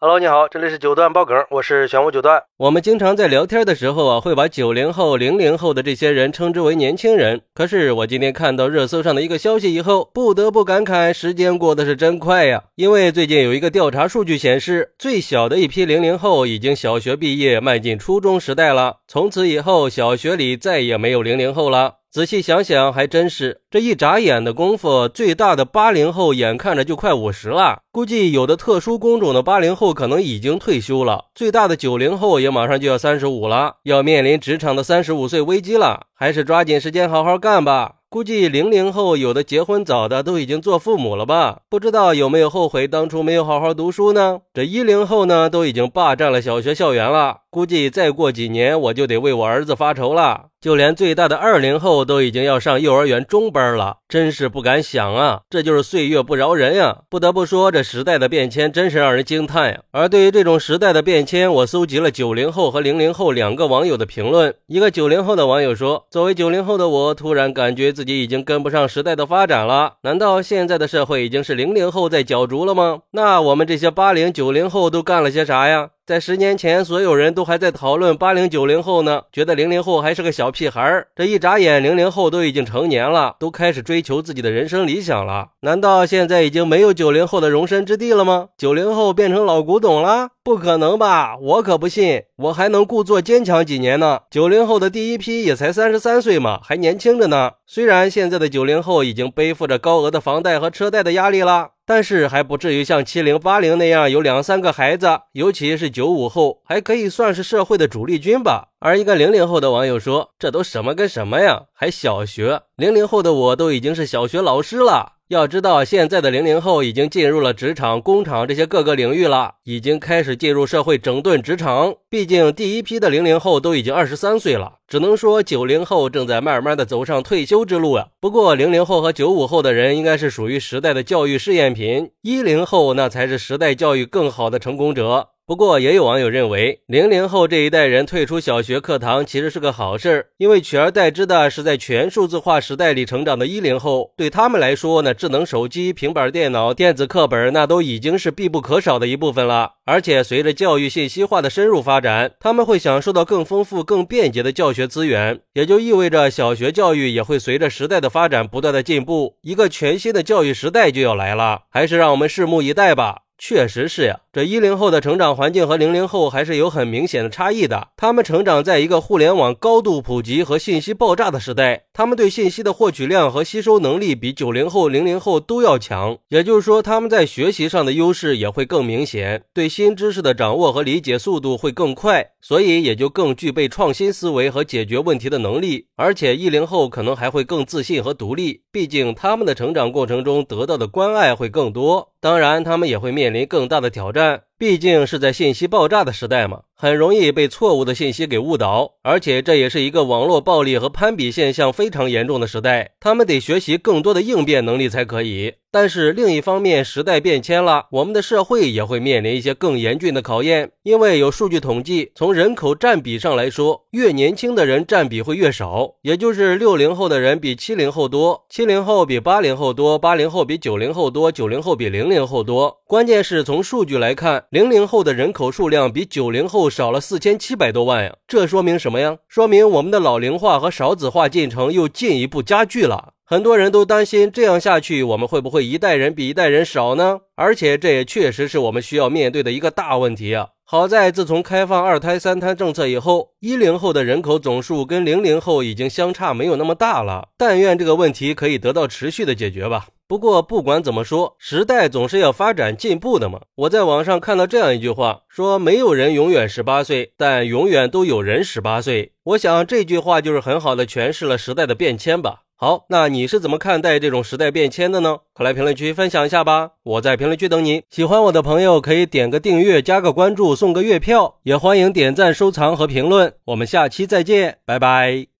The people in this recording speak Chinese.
Hello，你好，这里是九段爆梗，我是玄武九段。我们经常在聊天的时候啊，会把九零后、零零后的这些人称之为年轻人。可是我今天看到热搜上的一个消息以后，不得不感慨，时间过得是真快呀。因为最近有一个调查数据显示，最小的一批零零后已经小学毕业，迈进初中时代了。从此以后，小学里再也没有零零后了。仔细想想，还真是。这一眨眼的功夫，最大的八零后眼看着就快五十了。估计有的特殊工种的八零后可能已经退休了。最大的九零后也马上就要三十五了，要面临职场的三十五岁危机了。还是抓紧时间好好干吧。估计零零后有的结婚早的都已经做父母了吧？不知道有没有后悔当初没有好好读书呢？这一零后呢，都已经霸占了小学校园了。估计再过几年我就得为我儿子发愁了。就连最大的二零后都已经要上幼儿园中班了，真是不敢想啊！这就是岁月不饶人呀！不得不说，这时代的变迁真是让人惊叹呀。而对于这种时代的变迁，我搜集了九零后和零零后两个网友的评论。一个九零后的网友说：“作为九零后的我，突然感觉自己已经跟不上时代的发展了。难道现在的社会已经是零零后在角逐了吗？那我们这些八零九零后都干了些啥呀？”在十年前，所有人都还在讨论八零九零后呢，觉得零零后还是个小屁孩儿。这一眨眼，零零后都已经成年了，都开始追求自己的人生理想了。难道现在已经没有九零后的容身之地了吗？九零后变成老古董了？不可能吧！我可不信，我还能故作坚强几年呢。九零后的第一批也才三十三岁嘛，还年轻着呢。虽然现在的九零后已经背负着高额的房贷和车贷的压力了。但是还不至于像七零八零那样有两三个孩子，尤其是九五后，还可以算是社会的主力军吧。而一个零零后的网友说：“这都什么跟什么呀？还小学？零零后的我都已经是小学老师了。”要知道，现在的零零后已经进入了职场、工厂这些各个领域了，已经开始进入社会整顿职场。毕竟第一批的零零后都已经二十三岁了，只能说九零后正在慢慢的走上退休之路啊。不过零零后和九五后的人应该是属于时代的教育试验品，一零后那才是时代教育更好的成功者。不过，也有网友认为，零零后这一代人退出小学课堂其实是个好事儿，因为取而代之的是在全数字化时代里成长的一零后，对他们来说呢，智能手机、平板电脑、电子课本那都已经是必不可少的一部分了。而且，随着教育信息化的深入发展，他们会享受到更丰富、更便捷的教学资源，也就意味着小学教育也会随着时代的发展不断的进步，一个全新的教育时代就要来了。还是让我们拭目以待吧。确实是呀，这一零后的成长环境和零零后还是有很明显的差异的。他们成长在一个互联网高度普及和信息爆炸的时代，他们对信息的获取量和吸收能力比九零后、零零后都要强。也就是说，他们在学习上的优势也会更明显，对新知识的掌握和理解速度会更快，所以也就更具备创新思维和解决问题的能力。而且一零后可能还会更自信和独立，毕竟他们的成长过程中得到的关爱会更多。当然，他们也会面临更大的挑战，那毕竟是在信息爆炸的时代嘛。很容易被错误的信息给误导，而且这也是一个网络暴力和攀比现象非常严重的时代，他们得学习更多的应变能力才可以。但是另一方面，时代变迁了，我们的社会也会面临一些更严峻的考验。因为有数据统计，从人口占比上来说，越年轻的人占比会越少，也就是六零后的人比七零后多，七零后比八零后多，八零后比九零后多，九零后比零零后多。关键是从数据来看，零零后的人口数量比九零后。少了四千七百多万呀，这说明什么呀？说明我们的老龄化和少子化进程又进一步加剧了。很多人都担心这样下去，我们会不会一代人比一代人少呢？而且这也确实是我们需要面对的一个大问题啊。好在自从开放二胎、三胎政策以后，一零后的人口总数跟零零后已经相差没有那么大了。但愿这个问题可以得到持续的解决吧。不过不管怎么说，时代总是要发展进步的嘛。我在网上看到这样一句话，说没有人永远十八岁，但永远都有人十八岁。我想这句话就是很好的诠释了时代的变迁吧。好，那你是怎么看待这种时代变迁的呢？快来评论区分享一下吧。我在评论区等你。喜欢我的朋友可以点个订阅、加个关注、送个月票，也欢迎点赞、收藏和评论。我们下期再见，拜拜。